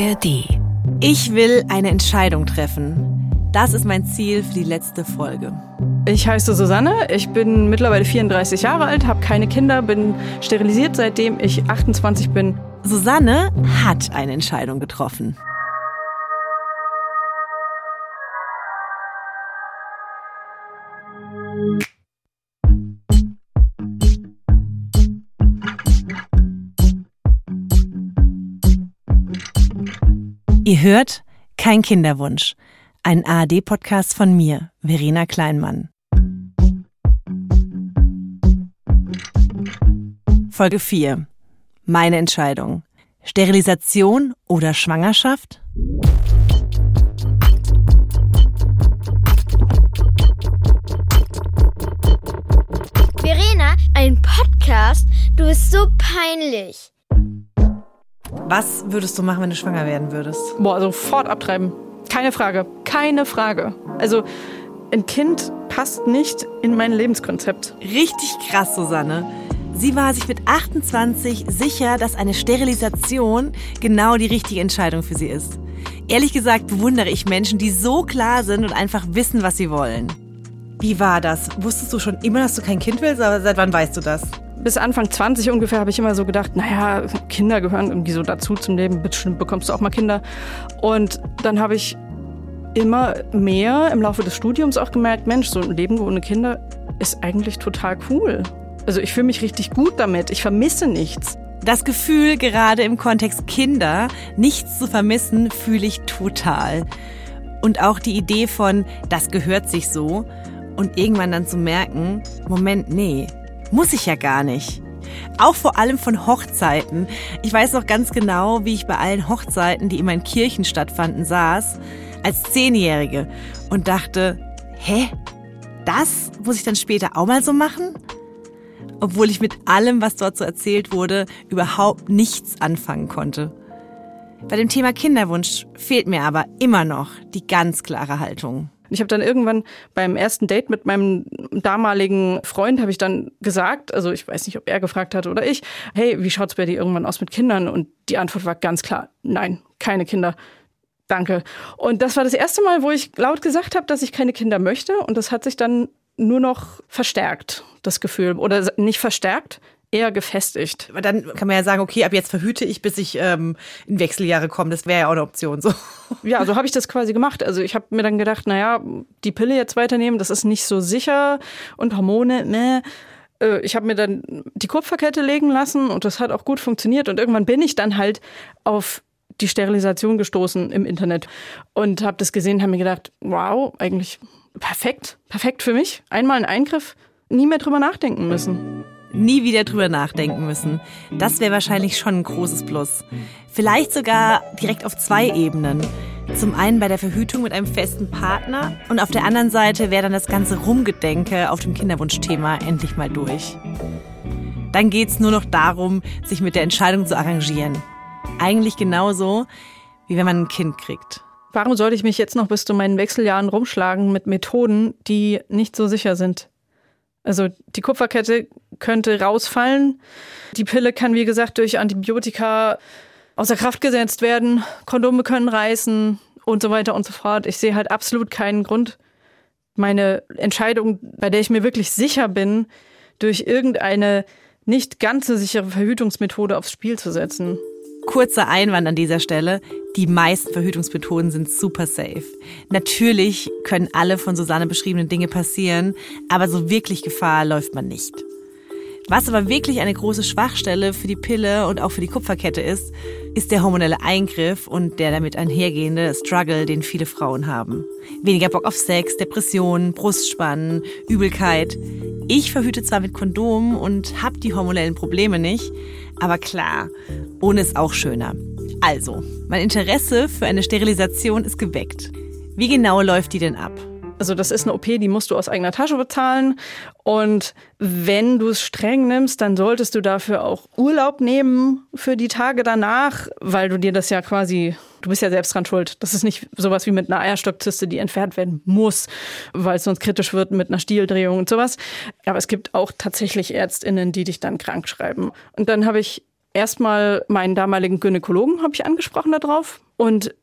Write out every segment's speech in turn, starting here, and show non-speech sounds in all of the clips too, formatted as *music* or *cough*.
ARD. Ich will eine Entscheidung treffen. Das ist mein Ziel für die letzte Folge. Ich heiße Susanne, ich bin mittlerweile 34 Jahre alt, habe keine Kinder, bin sterilisiert seitdem ich 28 bin. Susanne hat eine Entscheidung getroffen. Ihr hört Kein Kinderwunsch, ein ARD-Podcast von mir, Verena Kleinmann. Folge 4. Meine Entscheidung. Sterilisation oder Schwangerschaft? Verena, ein Podcast? Du bist so peinlich. Was würdest du machen, wenn du schwanger werden würdest? Boah, sofort abtreiben. Keine Frage. Keine Frage. Also, ein Kind passt nicht in mein Lebenskonzept. Richtig krass, Susanne. Sie war sich mit 28 sicher, dass eine Sterilisation genau die richtige Entscheidung für sie ist. Ehrlich gesagt bewundere ich Menschen, die so klar sind und einfach wissen, was sie wollen. Wie war das? Wusstest du schon immer, dass du kein Kind willst, aber seit wann weißt du das? Bis Anfang 20 ungefähr habe ich immer so gedacht, naja, Kinder gehören irgendwie so dazu zum Leben, bestimmt bekommst du auch mal Kinder. Und dann habe ich immer mehr im Laufe des Studiums auch gemerkt, Mensch, so ein Leben ohne Kinder ist eigentlich total cool. Also ich fühle mich richtig gut damit, ich vermisse nichts. Das Gefühl, gerade im Kontext Kinder, nichts zu vermissen, fühle ich total. Und auch die Idee von, das gehört sich so und irgendwann dann zu merken, Moment, nee, muss ich ja gar nicht. Auch vor allem von Hochzeiten. Ich weiß noch ganz genau, wie ich bei allen Hochzeiten, die in Kirchen stattfanden, saß, als Zehnjährige und dachte, hä? Das muss ich dann später auch mal so machen? Obwohl ich mit allem, was dort so erzählt wurde, überhaupt nichts anfangen konnte. Bei dem Thema Kinderwunsch fehlt mir aber immer noch die ganz klare Haltung. Ich habe dann irgendwann beim ersten Date mit meinem damaligen Freund habe ich dann gesagt, also ich weiß nicht, ob er gefragt hat oder ich, hey, wie schaut's bei dir irgendwann aus mit Kindern? Und die Antwort war ganz klar, nein, keine Kinder. Danke. Und das war das erste Mal, wo ich laut gesagt habe, dass ich keine Kinder möchte. Und das hat sich dann nur noch verstärkt, das Gefühl. Oder nicht verstärkt, eher gefestigt. Aber dann kann man ja sagen, okay, ab jetzt verhüte ich, bis ich ähm, in Wechseljahre komme. Das wäre ja auch eine Option. So. *laughs* Ja, so habe ich das quasi gemacht. Also ich habe mir dann gedacht, naja, die Pille jetzt weiternehmen, das ist nicht so sicher und Hormone, ne. Ich habe mir dann die Kupferkette legen lassen und das hat auch gut funktioniert. Und irgendwann bin ich dann halt auf die Sterilisation gestoßen im Internet und habe das gesehen, habe mir gedacht, wow, eigentlich perfekt, perfekt für mich. Einmal ein Eingriff, nie mehr drüber nachdenken müssen nie wieder drüber nachdenken müssen. Das wäre wahrscheinlich schon ein großes Plus. Vielleicht sogar direkt auf zwei Ebenen. Zum einen bei der Verhütung mit einem festen Partner und auf der anderen Seite wäre dann das ganze Rumgedenke auf dem Kinderwunschthema endlich mal durch. Dann geht's nur noch darum, sich mit der Entscheidung zu arrangieren. Eigentlich genauso, wie wenn man ein Kind kriegt. Warum sollte ich mich jetzt noch bis zu meinen Wechseljahren rumschlagen mit Methoden, die nicht so sicher sind? Also die Kupferkette könnte rausfallen. Die Pille kann, wie gesagt, durch Antibiotika außer Kraft gesetzt werden. Kondome können reißen und so weiter und so fort. Ich sehe halt absolut keinen Grund, meine Entscheidung, bei der ich mir wirklich sicher bin, durch irgendeine nicht ganz so sichere Verhütungsmethode aufs Spiel zu setzen. Kurzer Einwand an dieser Stelle. Die meisten Verhütungsmethoden sind super safe. Natürlich können alle von Susanne beschriebenen Dinge passieren, aber so wirklich Gefahr läuft man nicht. Was aber wirklich eine große Schwachstelle für die Pille und auch für die Kupferkette ist, ist der hormonelle Eingriff und der damit einhergehende Struggle, den viele Frauen haben. Weniger Bock auf Sex, Depressionen, Brustspannen, Übelkeit. Ich verhüte zwar mit Kondom und habe die hormonellen Probleme nicht, aber klar, ohne ist auch schöner. Also, mein Interesse für eine Sterilisation ist geweckt. Wie genau läuft die denn ab? Also das ist eine OP, die musst du aus eigener Tasche bezahlen. Und wenn du es streng nimmst, dann solltest du dafür auch Urlaub nehmen für die Tage danach, weil du dir das ja quasi, du bist ja selbst dran schuld. Das ist nicht sowas wie mit einer Eierstockzyste, die entfernt werden muss, weil es sonst kritisch wird mit einer Stieldrehung und sowas. Aber es gibt auch tatsächlich Ärztinnen, die dich dann krank schreiben. Und dann habe ich erstmal meinen damaligen Gynäkologen habe ich angesprochen darauf und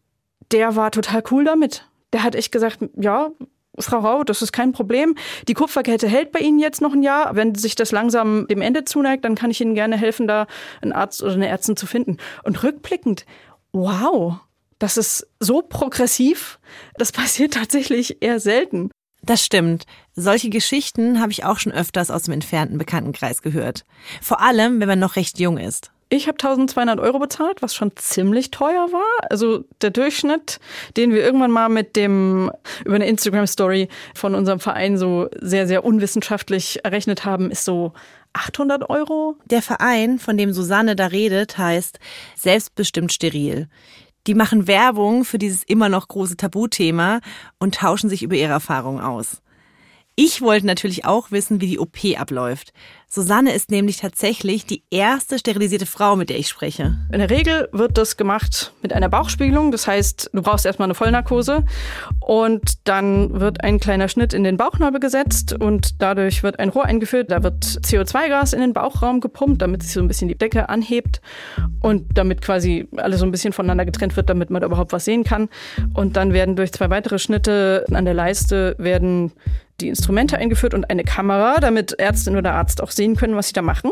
der war total cool damit. Der hat echt gesagt, ja, Frau Rau, das ist kein Problem. Die Kupferkette hält bei Ihnen jetzt noch ein Jahr. Wenn sich das langsam dem Ende zuneigt, dann kann ich Ihnen gerne helfen, da einen Arzt oder eine Ärztin zu finden. Und rückblickend, wow, das ist so progressiv. Das *laughs* passiert tatsächlich eher selten. Das stimmt. Solche Geschichten habe ich auch schon öfters aus dem entfernten Bekanntenkreis gehört. Vor allem, wenn man noch recht jung ist. Ich habe 1200 Euro bezahlt, was schon ziemlich teuer war. Also der Durchschnitt, den wir irgendwann mal mit dem, über eine Instagram-Story von unserem Verein so sehr, sehr unwissenschaftlich errechnet haben, ist so 800 Euro. Der Verein, von dem Susanne da redet, heißt Selbstbestimmt Steril. Die machen Werbung für dieses immer noch große Tabuthema und tauschen sich über ihre Erfahrungen aus. Ich wollte natürlich auch wissen, wie die OP abläuft. Susanne ist nämlich tatsächlich die erste sterilisierte Frau, mit der ich spreche. In der Regel wird das gemacht mit einer Bauchspiegelung. Das heißt, du brauchst erstmal eine Vollnarkose und dann wird ein kleiner Schnitt in den Bauchnabel gesetzt und dadurch wird ein Rohr eingeführt. Da wird CO2-Gas in den Bauchraum gepumpt, damit sich so ein bisschen die Decke anhebt und damit quasi alles so ein bisschen voneinander getrennt wird, damit man da überhaupt was sehen kann. Und dann werden durch zwei weitere Schnitte an der Leiste werden die Instrumente eingeführt und eine Kamera, damit Ärztin oder Arzt auch sehen können, was sie da machen.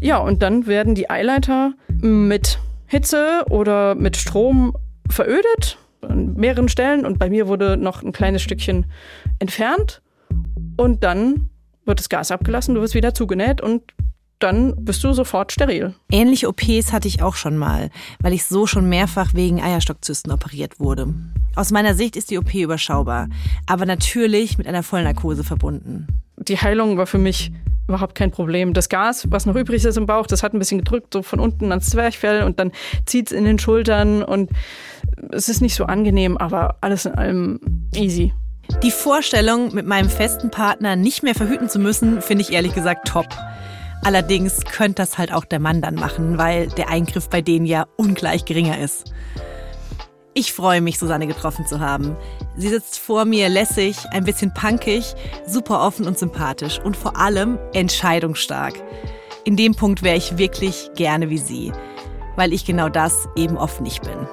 Ja, und dann werden die Eileiter mit Hitze oder mit Strom verödet an mehreren Stellen und bei mir wurde noch ein kleines Stückchen entfernt und dann wird das Gas abgelassen, du wirst wieder zugenäht und dann bist du sofort steril. Ähnliche OPs hatte ich auch schon mal, weil ich so schon mehrfach wegen Eierstockzysten operiert wurde. Aus meiner Sicht ist die OP überschaubar, aber natürlich mit einer Vollnarkose verbunden. Die Heilung war für mich überhaupt kein Problem. Das Gas, was noch übrig ist im Bauch, das hat ein bisschen gedrückt, so von unten ans Zwerchfell und dann zieht es in den Schultern und es ist nicht so angenehm, aber alles in allem easy. Die Vorstellung, mit meinem festen Partner nicht mehr verhüten zu müssen, finde ich ehrlich gesagt top. Allerdings könnte das halt auch der Mann dann machen, weil der Eingriff bei denen ja ungleich geringer ist. Ich freue mich, Susanne getroffen zu haben. Sie sitzt vor mir lässig, ein bisschen punkig, super offen und sympathisch und vor allem entscheidungsstark. In dem Punkt wäre ich wirklich gerne wie sie, weil ich genau das eben oft nicht bin.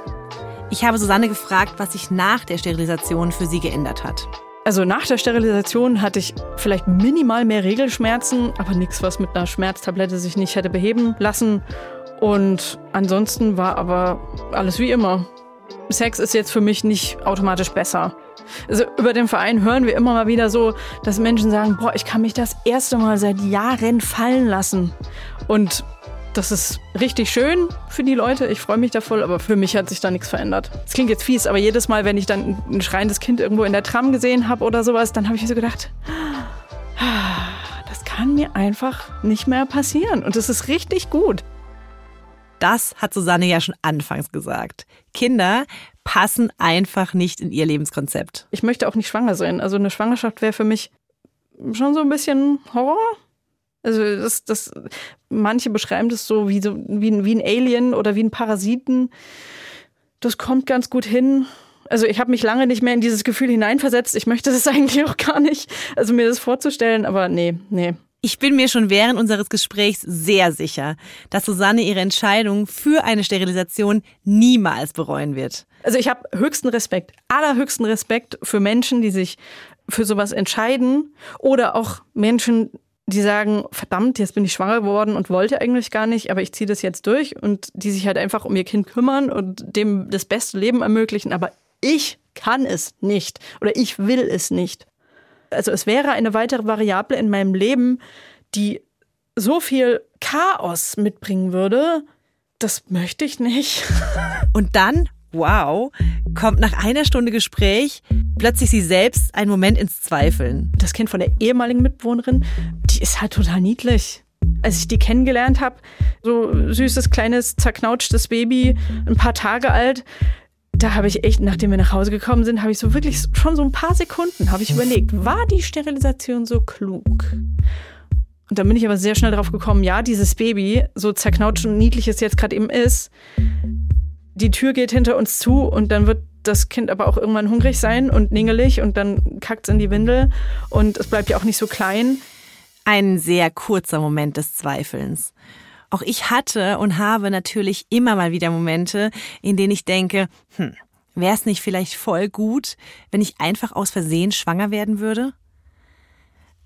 Ich habe Susanne gefragt, was sich nach der Sterilisation für sie geändert hat. Also nach der Sterilisation hatte ich vielleicht minimal mehr Regelschmerzen, aber nichts, was mit einer Schmerztablette sich nicht hätte beheben lassen. Und ansonsten war aber alles wie immer. Sex ist jetzt für mich nicht automatisch besser. Also über den Verein hören wir immer mal wieder so, dass Menschen sagen, boah, ich kann mich das erste Mal seit Jahren fallen lassen. Und das ist richtig schön für die Leute. Ich freue mich da voll, aber für mich hat sich da nichts verändert. Es klingt jetzt fies, aber jedes Mal, wenn ich dann ein schreiendes Kind irgendwo in der Tram gesehen habe oder sowas, dann habe ich mir so gedacht, das kann mir einfach nicht mehr passieren. Und das ist richtig gut. Das hat Susanne ja schon anfangs gesagt. Kinder passen einfach nicht in ihr Lebenskonzept. Ich möchte auch nicht schwanger sein. Also eine Schwangerschaft wäre für mich schon so ein bisschen Horror. Also das, das, manche beschreiben das so wie, so wie, wie ein Alien oder wie ein Parasiten. Das kommt ganz gut hin. Also ich habe mich lange nicht mehr in dieses Gefühl hineinversetzt. Ich möchte das *laughs* eigentlich auch gar nicht, also mir das vorzustellen, aber nee, nee. Ich bin mir schon während unseres Gesprächs sehr sicher, dass Susanne ihre Entscheidung für eine Sterilisation niemals bereuen wird. Also ich habe höchsten Respekt, allerhöchsten Respekt für Menschen, die sich für sowas entscheiden oder auch Menschen, die sagen, verdammt, jetzt bin ich schwanger geworden und wollte eigentlich gar nicht, aber ich ziehe das jetzt durch und die sich halt einfach um ihr Kind kümmern und dem das beste Leben ermöglichen, aber ich kann es nicht oder ich will es nicht. Also es wäre eine weitere Variable in meinem Leben, die so viel Chaos mitbringen würde, das möchte ich nicht. *laughs* Und dann, wow, kommt nach einer Stunde Gespräch plötzlich sie selbst einen Moment ins Zweifeln. Das Kind von der ehemaligen Mitbewohnerin, die ist halt total niedlich. Als ich die kennengelernt habe, so süßes, kleines, zerknautschtes Baby, ein paar Tage alt, da habe ich echt, nachdem wir nach Hause gekommen sind, habe ich so wirklich schon so ein paar Sekunden, habe ich überlegt, war die Sterilisation so klug? Und dann bin ich aber sehr schnell darauf gekommen, ja, dieses Baby, so zerknautscht und niedlich es jetzt gerade eben ist, die Tür geht hinter uns zu und dann wird das Kind aber auch irgendwann hungrig sein und ningelig und dann kackt es in die Windel und es bleibt ja auch nicht so klein. Ein sehr kurzer Moment des Zweifelns. Auch ich hatte und habe natürlich immer mal wieder Momente, in denen ich denke, hm, wäre es nicht vielleicht voll gut, wenn ich einfach aus Versehen schwanger werden würde?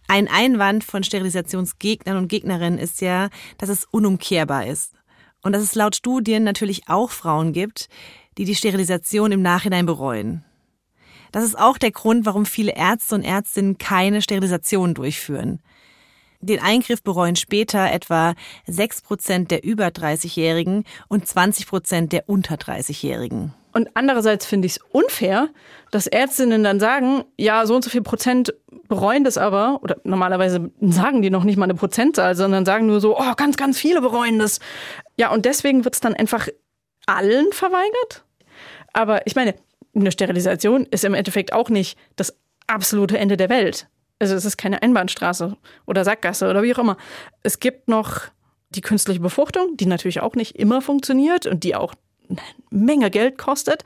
Ein Einwand von Sterilisationsgegnern und Gegnerinnen ist ja, dass es unumkehrbar ist. Und dass es laut Studien natürlich auch Frauen gibt, die die Sterilisation im Nachhinein bereuen. Das ist auch der Grund, warum viele Ärzte und Ärztinnen keine Sterilisation durchführen. Den Eingriff bereuen später etwa 6 Prozent der über 30-Jährigen und 20 Prozent der unter 30-Jährigen. Und andererseits finde ich es unfair, dass Ärztinnen dann sagen, ja, so und so viel Prozent bereuen das aber, oder normalerweise sagen die noch nicht mal eine Prozentzahl, sondern sagen nur so, oh, ganz, ganz viele bereuen das. Ja, und deswegen wird es dann einfach allen verweigert? Aber ich meine, eine Sterilisation ist im Endeffekt auch nicht das absolute Ende der Welt. Also es ist keine Einbahnstraße oder Sackgasse oder wie auch immer. Es gibt noch die künstliche Befruchtung, die natürlich auch nicht immer funktioniert und die auch eine Menge Geld kostet.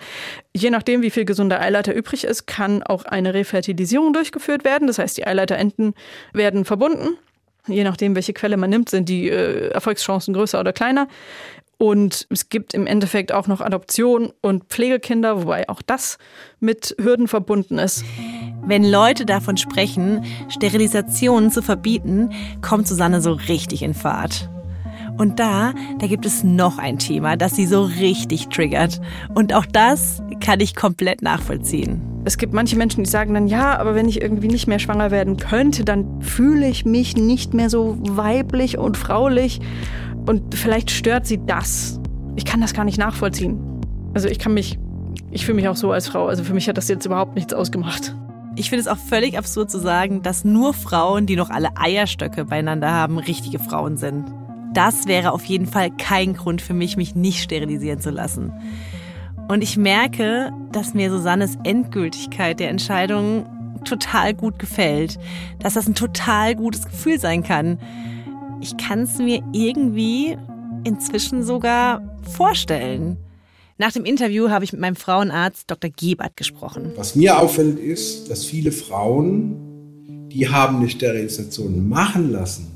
Je nachdem, wie viel gesunder Eileiter übrig ist, kann auch eine Refertilisierung durchgeführt werden. Das heißt, die Eileiterenden werden verbunden. Je nachdem, welche Quelle man nimmt, sind die äh, Erfolgschancen größer oder kleiner. Und es gibt im Endeffekt auch noch Adoption und Pflegekinder, wobei auch das mit Hürden verbunden ist. Wenn Leute davon sprechen, Sterilisationen zu verbieten, kommt Susanne so richtig in Fahrt. Und da, da gibt es noch ein Thema, das sie so richtig triggert. Und auch das kann ich komplett nachvollziehen. Es gibt manche Menschen, die sagen dann, ja, aber wenn ich irgendwie nicht mehr schwanger werden könnte, dann fühle ich mich nicht mehr so weiblich und fraulich. Und vielleicht stört sie das. Ich kann das gar nicht nachvollziehen. Also ich kann mich, ich fühle mich auch so als Frau. Also für mich hat das jetzt überhaupt nichts ausgemacht. Ich finde es auch völlig absurd zu sagen, dass nur Frauen, die noch alle Eierstöcke beieinander haben, richtige Frauen sind. Das wäre auf jeden Fall kein Grund für mich, mich nicht sterilisieren zu lassen. Und ich merke, dass mir Susannes Endgültigkeit der Entscheidung total gut gefällt. Dass das ein total gutes Gefühl sein kann ich kann es mir irgendwie inzwischen sogar vorstellen. Nach dem Interview habe ich mit meinem Frauenarzt Dr. Gebert gesprochen. Was mir auffällt, ist, dass viele Frauen, die haben eine Sterilisation machen lassen,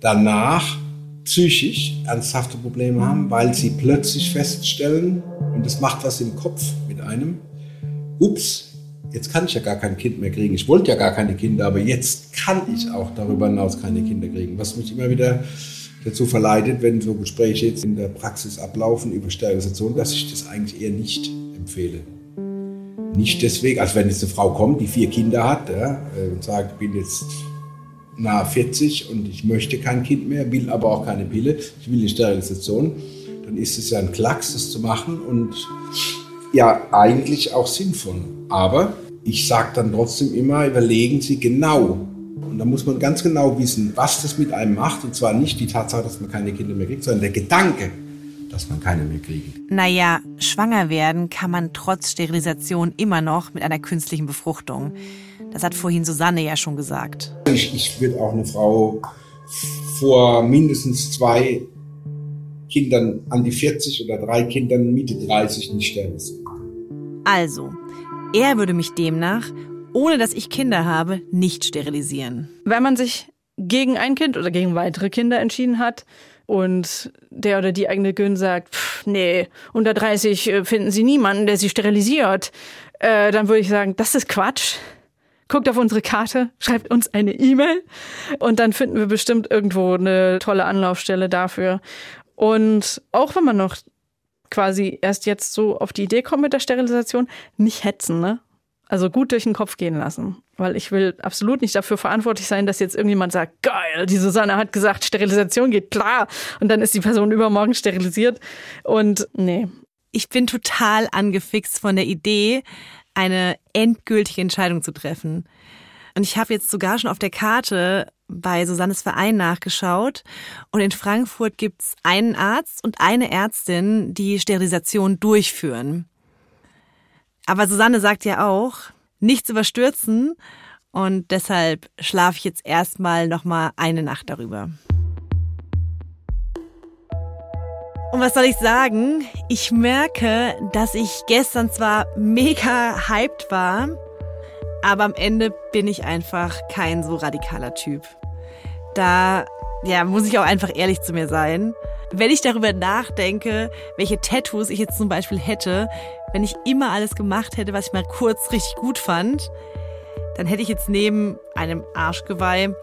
danach psychisch ernsthafte Probleme haben, weil sie plötzlich feststellen, und das macht was im Kopf mit einem, ups, jetzt kann ich ja gar kein Kind mehr kriegen. Ich wollte ja gar keine Kinder, aber jetzt kann ich auch darüber hinaus keine Kinder kriegen. Was mich immer wieder dazu verleitet, wenn so Gespräche jetzt in der Praxis ablaufen über Sterilisation, dass ich das eigentlich eher nicht empfehle. Nicht deswegen, als wenn jetzt eine Frau kommt, die vier Kinder hat ja, äh, und sagt, ich bin jetzt nahe 40 und ich möchte kein Kind mehr, will aber auch keine Pille, ich will eine Sterilisation, dann ist es ja ein Klacks, das zu machen und ja, eigentlich auch sinnvoll. Aber ich sage dann trotzdem immer, überlegen Sie genau. Und da muss man ganz genau wissen, was das mit einem macht. Und zwar nicht die Tatsache, dass man keine Kinder mehr kriegt, sondern der Gedanke, dass man keine mehr kriegt. Naja, schwanger werden kann man trotz Sterilisation immer noch mit einer künstlichen Befruchtung. Das hat vorhin Susanne ja schon gesagt. Ich, ich würde auch eine Frau vor mindestens zwei Kindern an die 40 oder drei Kindern Mitte 30 nicht sterilisieren. Also, er würde mich demnach, ohne dass ich Kinder habe, nicht sterilisieren. Wenn man sich gegen ein Kind oder gegen weitere Kinder entschieden hat und der oder die eigene Gün sagt, pff, nee, unter 30 äh, finden sie niemanden, der sie sterilisiert, äh, dann würde ich sagen, das ist Quatsch. Guckt auf unsere Karte, schreibt uns eine E-Mail und dann finden wir bestimmt irgendwo eine tolle Anlaufstelle dafür. Und auch wenn man noch quasi erst jetzt so auf die Idee kommen mit der Sterilisation, nicht hetzen, ne? Also gut durch den Kopf gehen lassen. Weil ich will absolut nicht dafür verantwortlich sein, dass jetzt irgendjemand sagt, geil, die Susanne hat gesagt, Sterilisation geht klar. Und dann ist die Person übermorgen sterilisiert. Und nee. Ich bin total angefixt von der Idee, eine endgültige Entscheidung zu treffen. Und ich habe jetzt sogar schon auf der Karte bei Susannes Verein nachgeschaut und in Frankfurt gibt's einen Arzt und eine Ärztin, die Sterilisation durchführen. Aber Susanne sagt ja auch, nichts überstürzen und deshalb schlafe ich jetzt erstmal noch mal eine Nacht darüber. Und was soll ich sagen? Ich merke, dass ich gestern zwar mega hyped war, aber am Ende bin ich einfach kein so radikaler Typ. Da ja, muss ich auch einfach ehrlich zu mir sein. Wenn ich darüber nachdenke, welche Tattoos ich jetzt zum Beispiel hätte, wenn ich immer alles gemacht hätte, was ich mal kurz richtig gut fand, dann hätte ich jetzt neben einem Arschgeweih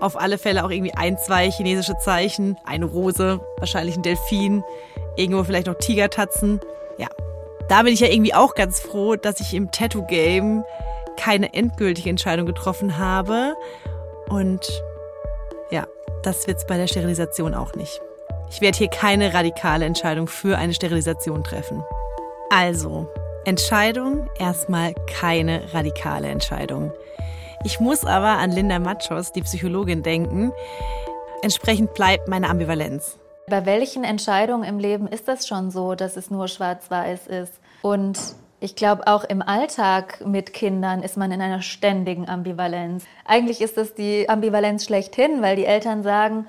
auf alle Fälle auch irgendwie ein, zwei chinesische Zeichen, eine Rose, wahrscheinlich ein Delfin, irgendwo vielleicht noch Tigertatzen. Ja, da bin ich ja irgendwie auch ganz froh, dass ich im Tattoo-Game keine endgültige Entscheidung getroffen habe. Und ja, das wird's bei der Sterilisation auch nicht. Ich werde hier keine radikale Entscheidung für eine Sterilisation treffen. Also, Entscheidung erstmal keine radikale Entscheidung. Ich muss aber an Linda Machos, die Psychologin, denken. Entsprechend bleibt meine Ambivalenz. Bei welchen Entscheidungen im Leben ist das schon so, dass es nur schwarz-weiß ist? Und ich glaube, auch im Alltag mit Kindern ist man in einer ständigen Ambivalenz. Eigentlich ist das die Ambivalenz schlechthin, weil die Eltern sagen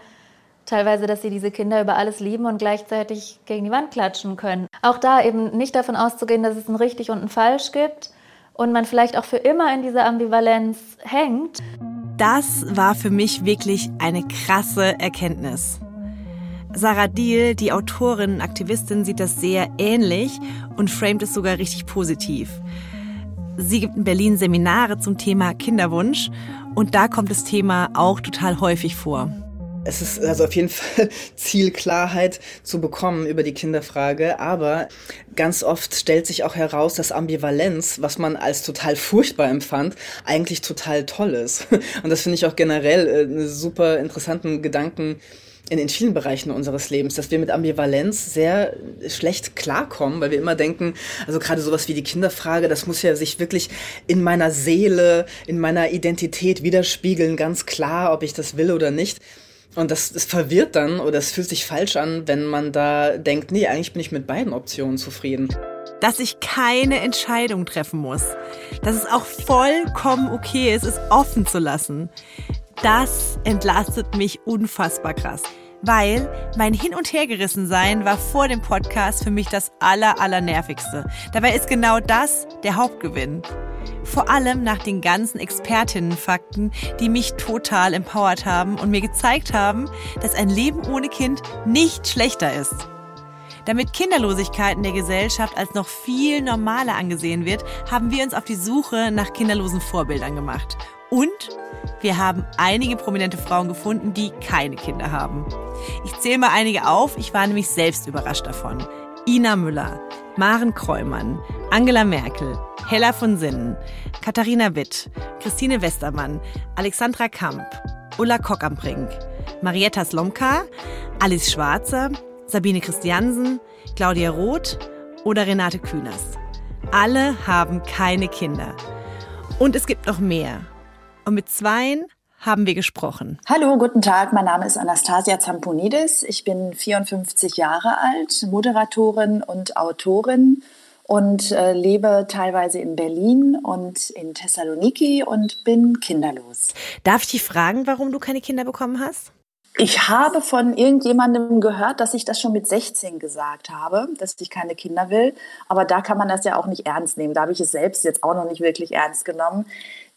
teilweise, dass sie diese Kinder über alles lieben und gleichzeitig gegen die Wand klatschen können. Auch da eben nicht davon auszugehen, dass es ein richtig und ein falsch gibt und man vielleicht auch für immer in dieser Ambivalenz hängt. Das war für mich wirklich eine krasse Erkenntnis. Sarah Deal, die Autorin Aktivistin, sieht das sehr ähnlich und framet es sogar richtig positiv. Sie gibt in Berlin Seminare zum Thema Kinderwunsch und da kommt das Thema auch total häufig vor. Es ist also auf jeden *laughs* Fall Zielklarheit zu bekommen über die Kinderfrage, aber ganz oft stellt sich auch heraus, dass Ambivalenz, was man als total furchtbar empfand, eigentlich total toll ist. *laughs* Und das finde ich auch generell äh, einen super interessanten Gedanken in, in vielen Bereichen unseres Lebens, dass wir mit Ambivalenz sehr schlecht klarkommen, weil wir immer denken, also gerade sowas wie die Kinderfrage, das muss ja sich wirklich in meiner Seele, in meiner Identität widerspiegeln, ganz klar, ob ich das will oder nicht. Und das, das verwirrt dann oder es fühlt sich falsch an, wenn man da denkt, nee, eigentlich bin ich mit beiden Optionen zufrieden. Dass ich keine Entscheidung treffen muss. Dass es auch vollkommen okay ist, es offen zu lassen. Das entlastet mich unfassbar krass. Weil mein Hin- und Hergerissensein war vor dem Podcast für mich das aller, aller nervigste. Dabei ist genau das der Hauptgewinn. Vor allem nach den ganzen Expertinnenfakten, die mich total empowert haben und mir gezeigt haben, dass ein Leben ohne Kind nicht schlechter ist. Damit Kinderlosigkeit in der Gesellschaft als noch viel normaler angesehen wird, haben wir uns auf die Suche nach kinderlosen Vorbildern gemacht. Und wir haben einige prominente Frauen gefunden, die keine Kinder haben. Ich zähle mal einige auf, ich war nämlich selbst überrascht davon. Ina Müller, Maren Kreumann, Angela Merkel, Hella von Sinnen, Katharina Witt, Christine Westermann, Alexandra Kamp, Ulla Kock am Brink, Marietta Slomka, Alice Schwarzer, Sabine Christiansen, Claudia Roth oder Renate Künast. Alle haben keine Kinder. Und es gibt noch mehr. Und mit zweien haben wir gesprochen. Hallo, guten Tag. Mein Name ist Anastasia Zamponidis. Ich bin 54 Jahre alt, Moderatorin und Autorin und äh, lebe teilweise in Berlin und in Thessaloniki und bin kinderlos. Darf ich dich fragen, warum du keine Kinder bekommen hast? Ich habe von irgendjemandem gehört, dass ich das schon mit 16 gesagt habe, dass ich keine Kinder will. Aber da kann man das ja auch nicht ernst nehmen. Da habe ich es selbst jetzt auch noch nicht wirklich ernst genommen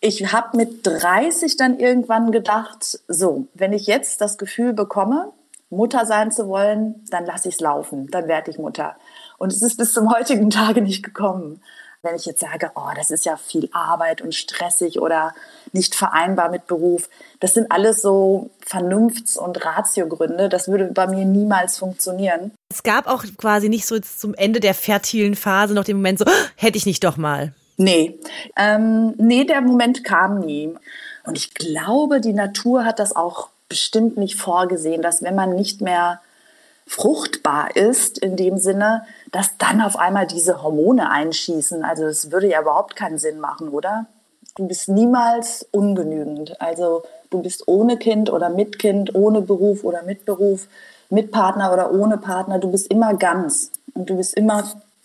ich habe mit 30 dann irgendwann gedacht, so, wenn ich jetzt das Gefühl bekomme, Mutter sein zu wollen, dann lasse ich es laufen, dann werde ich Mutter. Und es ist bis zum heutigen Tage nicht gekommen. Wenn ich jetzt sage, oh, das ist ja viel Arbeit und stressig oder nicht vereinbar mit Beruf, das sind alles so Vernunfts- und Ratiogründe. Das würde bei mir niemals funktionieren. Es gab auch quasi nicht so zum Ende der fertilen Phase noch den Moment so, hätte ich nicht doch mal. Nee, ähm, nee, der Moment kam nie. Und ich glaube, die Natur hat das auch bestimmt nicht vorgesehen, dass wenn man nicht mehr fruchtbar ist, in dem Sinne, dass dann auf einmal diese Hormone einschießen. Also das würde ja überhaupt keinen Sinn machen, oder? Du bist niemals ungenügend. Also du bist ohne Kind oder mit Kind, ohne Beruf oder mit Beruf, mit Partner oder ohne Partner. Du bist immer ganz und du bist immer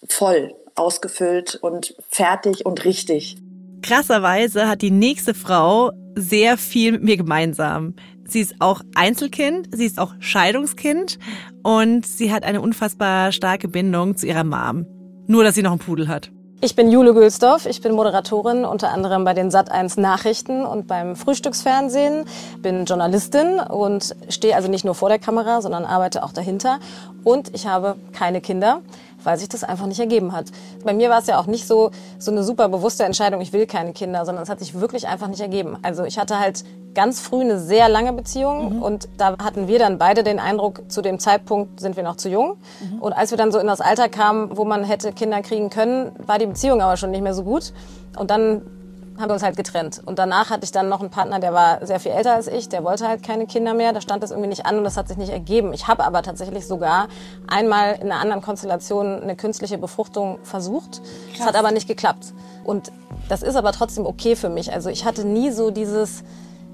voll ausgefüllt und fertig und richtig. Krasserweise hat die nächste Frau sehr viel mit mir gemeinsam. Sie ist auch Einzelkind, sie ist auch Scheidungskind und sie hat eine unfassbar starke Bindung zu ihrer Mom. Nur, dass sie noch einen Pudel hat. Ich bin Jule Gülsdorf, ich bin Moderatorin unter anderem bei den Sat1 Nachrichten und beim Frühstücksfernsehen, bin Journalistin und stehe also nicht nur vor der Kamera, sondern arbeite auch dahinter und ich habe keine Kinder weil sich das einfach nicht ergeben hat. Bei mir war es ja auch nicht so, so eine super bewusste Entscheidung, ich will keine Kinder, sondern es hat sich wirklich einfach nicht ergeben. Also ich hatte halt ganz früh eine sehr lange Beziehung mhm. und da hatten wir dann beide den Eindruck, zu dem Zeitpunkt sind wir noch zu jung. Mhm. Und als wir dann so in das Alter kamen, wo man hätte Kinder kriegen können, war die Beziehung aber schon nicht mehr so gut. Und dann haben wir uns halt getrennt. Und danach hatte ich dann noch einen Partner, der war sehr viel älter als ich, der wollte halt keine Kinder mehr, da stand das irgendwie nicht an und das hat sich nicht ergeben. Ich habe aber tatsächlich sogar einmal in einer anderen Konstellation eine künstliche Befruchtung versucht. Es hat aber nicht geklappt. Und das ist aber trotzdem okay für mich. Also ich hatte nie so dieses,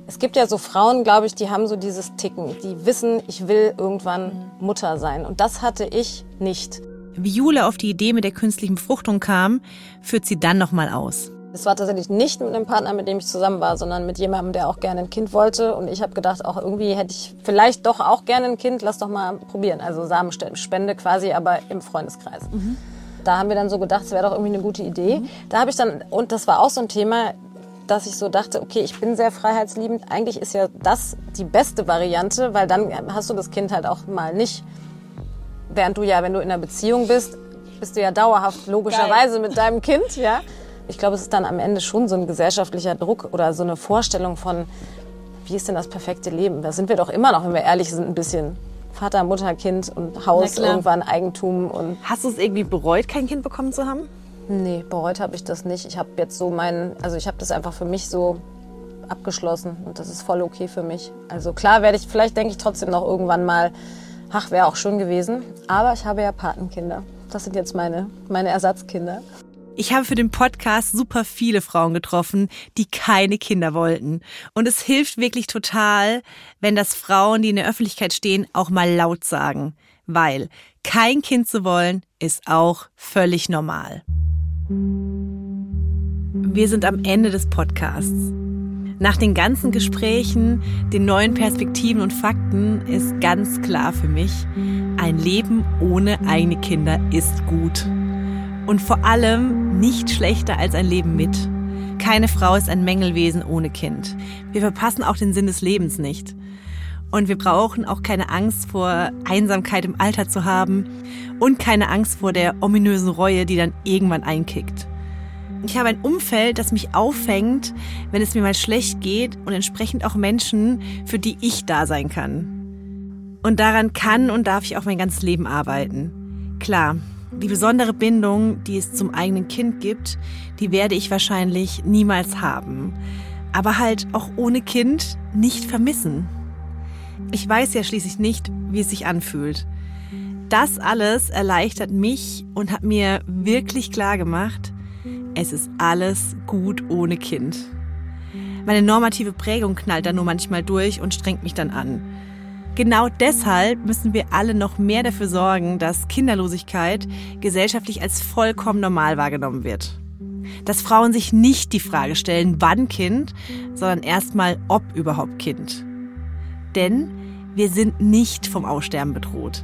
es gibt ja so Frauen, glaube ich, die haben so dieses Ticken, die wissen, ich will irgendwann Mutter sein. Und das hatte ich nicht. Wie Jule auf die Idee mit der künstlichen Befruchtung kam, führt sie dann nochmal aus. Es war tatsächlich nicht mit einem Partner, mit dem ich zusammen war, sondern mit jemandem, der auch gerne ein Kind wollte. Und ich habe gedacht, auch irgendwie hätte ich vielleicht doch auch gerne ein Kind. Lass doch mal probieren. Also Samenspende quasi, aber im Freundeskreis. Mhm. Da haben wir dann so gedacht, es wäre doch irgendwie eine gute Idee. Mhm. Da habe ich dann, und das war auch so ein Thema, dass ich so dachte, okay, ich bin sehr freiheitsliebend. Eigentlich ist ja das die beste Variante, weil dann hast du das Kind halt auch mal nicht. Während du ja, wenn du in einer Beziehung bist, bist du ja dauerhaft logischerweise Geil. mit deinem Kind, ja. Ich glaube, es ist dann am Ende schon so ein gesellschaftlicher Druck oder so eine Vorstellung von, wie ist denn das perfekte Leben? Da sind wir doch immer noch, wenn wir ehrlich sind, ein bisschen Vater, Mutter, Kind und Haus, irgendwann Eigentum. Und Hast du es irgendwie bereut, kein Kind bekommen zu haben? Nee, bereut habe ich das nicht. Ich habe jetzt so meinen, also ich habe das einfach für mich so abgeschlossen und das ist voll okay für mich. Also klar werde ich, vielleicht denke ich trotzdem noch irgendwann mal, ach, wäre auch schön gewesen. Aber ich habe ja Patenkinder. Das sind jetzt meine, meine Ersatzkinder. Ich habe für den Podcast super viele Frauen getroffen, die keine Kinder wollten. Und es hilft wirklich total, wenn das Frauen, die in der Öffentlichkeit stehen, auch mal laut sagen. Weil kein Kind zu wollen, ist auch völlig normal. Wir sind am Ende des Podcasts. Nach den ganzen Gesprächen, den neuen Perspektiven und Fakten ist ganz klar für mich, ein Leben ohne eigene Kinder ist gut. Und vor allem nicht schlechter als ein Leben mit. Keine Frau ist ein Mängelwesen ohne Kind. Wir verpassen auch den Sinn des Lebens nicht. Und wir brauchen auch keine Angst vor Einsamkeit im Alter zu haben und keine Angst vor der ominösen Reue, die dann irgendwann einkickt. Ich habe ein Umfeld, das mich auffängt, wenn es mir mal schlecht geht und entsprechend auch Menschen, für die ich da sein kann. Und daran kann und darf ich auch mein ganzes Leben arbeiten. Klar, die besondere Bindung, die es zum eigenen Kind gibt, die werde ich wahrscheinlich niemals haben. Aber halt auch ohne Kind nicht vermissen. Ich weiß ja schließlich nicht, wie es sich anfühlt. Das alles erleichtert mich und hat mir wirklich klar gemacht, es ist alles gut ohne Kind. Meine normative Prägung knallt da nur manchmal durch und strengt mich dann an. Genau deshalb müssen wir alle noch mehr dafür sorgen, dass Kinderlosigkeit gesellschaftlich als vollkommen normal wahrgenommen wird. Dass Frauen sich nicht die Frage stellen, wann Kind, sondern erstmal, ob überhaupt Kind. Denn wir sind nicht vom Aussterben bedroht.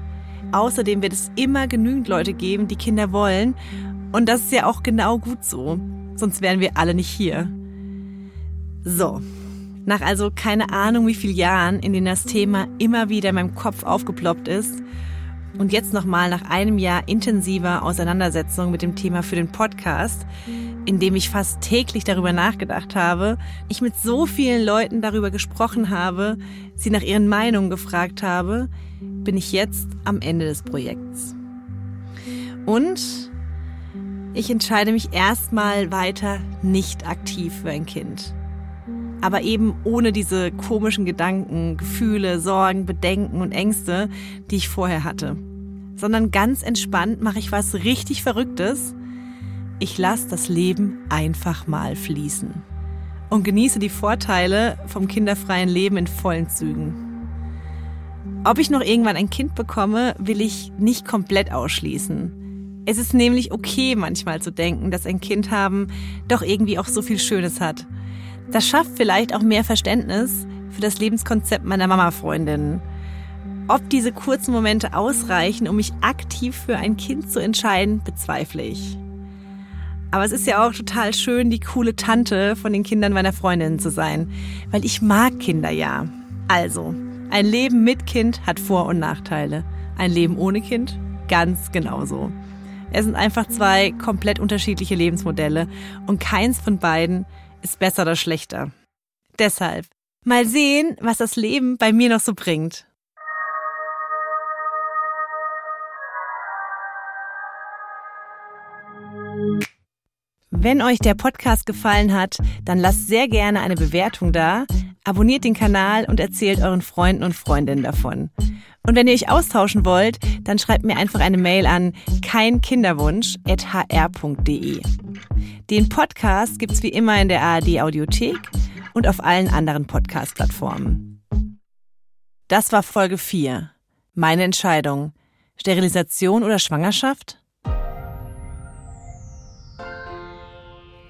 Außerdem wird es immer genügend Leute geben, die Kinder wollen. Und das ist ja auch genau gut so. Sonst wären wir alle nicht hier. So, nach also keine Ahnung wie vielen Jahren, in denen das Thema immer wieder in meinem Kopf aufgeploppt ist und jetzt nochmal nach einem Jahr intensiver Auseinandersetzung mit dem Thema für den Podcast, in dem ich fast täglich darüber nachgedacht habe, ich mit so vielen Leuten darüber gesprochen habe, sie nach ihren Meinungen gefragt habe, bin ich jetzt am Ende des Projekts. Und ich entscheide mich erstmal weiter nicht aktiv für ein Kind aber eben ohne diese komischen Gedanken, Gefühle, Sorgen, Bedenken und Ängste, die ich vorher hatte. Sondern ganz entspannt mache ich was richtig Verrücktes. Ich lasse das Leben einfach mal fließen und genieße die Vorteile vom kinderfreien Leben in vollen Zügen. Ob ich noch irgendwann ein Kind bekomme, will ich nicht komplett ausschließen. Es ist nämlich okay, manchmal zu denken, dass ein Kind haben doch irgendwie auch so viel Schönes hat das schafft vielleicht auch mehr Verständnis für das Lebenskonzept meiner Mama-Freundin. Ob diese kurzen Momente ausreichen, um mich aktiv für ein Kind zu entscheiden, bezweifle ich. Aber es ist ja auch total schön, die coole Tante von den Kindern meiner Freundinnen zu sein. Weil ich mag Kinder ja. Also, ein Leben mit Kind hat Vor- und Nachteile. Ein Leben ohne Kind ganz genauso. Es sind einfach zwei komplett unterschiedliche Lebensmodelle und keins von beiden ist besser oder schlechter. Deshalb mal sehen, was das Leben bei mir noch so bringt. Wenn euch der Podcast gefallen hat, dann lasst sehr gerne eine Bewertung da, abonniert den Kanal und erzählt euren Freunden und Freundinnen davon. Und wenn ihr euch austauschen wollt, dann schreibt mir einfach eine Mail an keinkinderwunsch.hr.de. Den Podcast gibt's wie immer in der ARD Audiothek und auf allen anderen Podcast-Plattformen. Das war Folge 4. Meine Entscheidung. Sterilisation oder Schwangerschaft?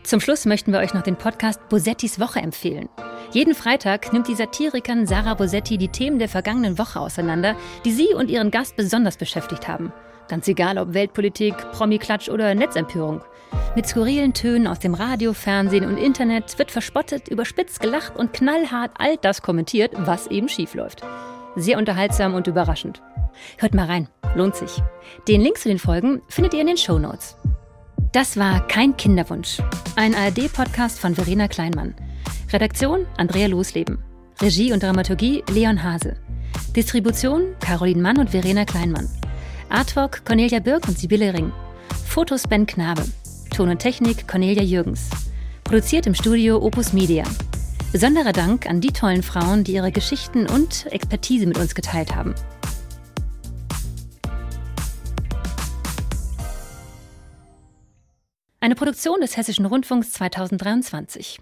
Zum Schluss möchten wir euch noch den Podcast Bosettis Woche empfehlen. Jeden Freitag nimmt die Satirikerin Sarah Bosetti die Themen der vergangenen Woche auseinander, die sie und ihren Gast besonders beschäftigt haben. Ganz egal ob Weltpolitik, Promi-Klatsch oder Netzempörung. Mit skurrilen Tönen aus dem Radio, Fernsehen und Internet wird verspottet, überspitzt gelacht und knallhart all das kommentiert, was eben schiefläuft. Sehr unterhaltsam und überraschend. Hört mal rein, lohnt sich. Den Link zu den Folgen findet ihr in den Show Notes. Das war Kein Kinderwunsch, ein ARD-Podcast von Verena Kleinmann. Redaktion Andrea Losleben. Regie und Dramaturgie Leon Hase. Distribution Caroline Mann und Verena Kleinmann. Artwork Cornelia Birk und Sibylle Ring. Fotos Ben Knabe. Ton und Technik Cornelia Jürgens. Produziert im Studio Opus Media. Besonderer Dank an die tollen Frauen, die ihre Geschichten und Expertise mit uns geteilt haben. Eine Produktion des Hessischen Rundfunks 2023.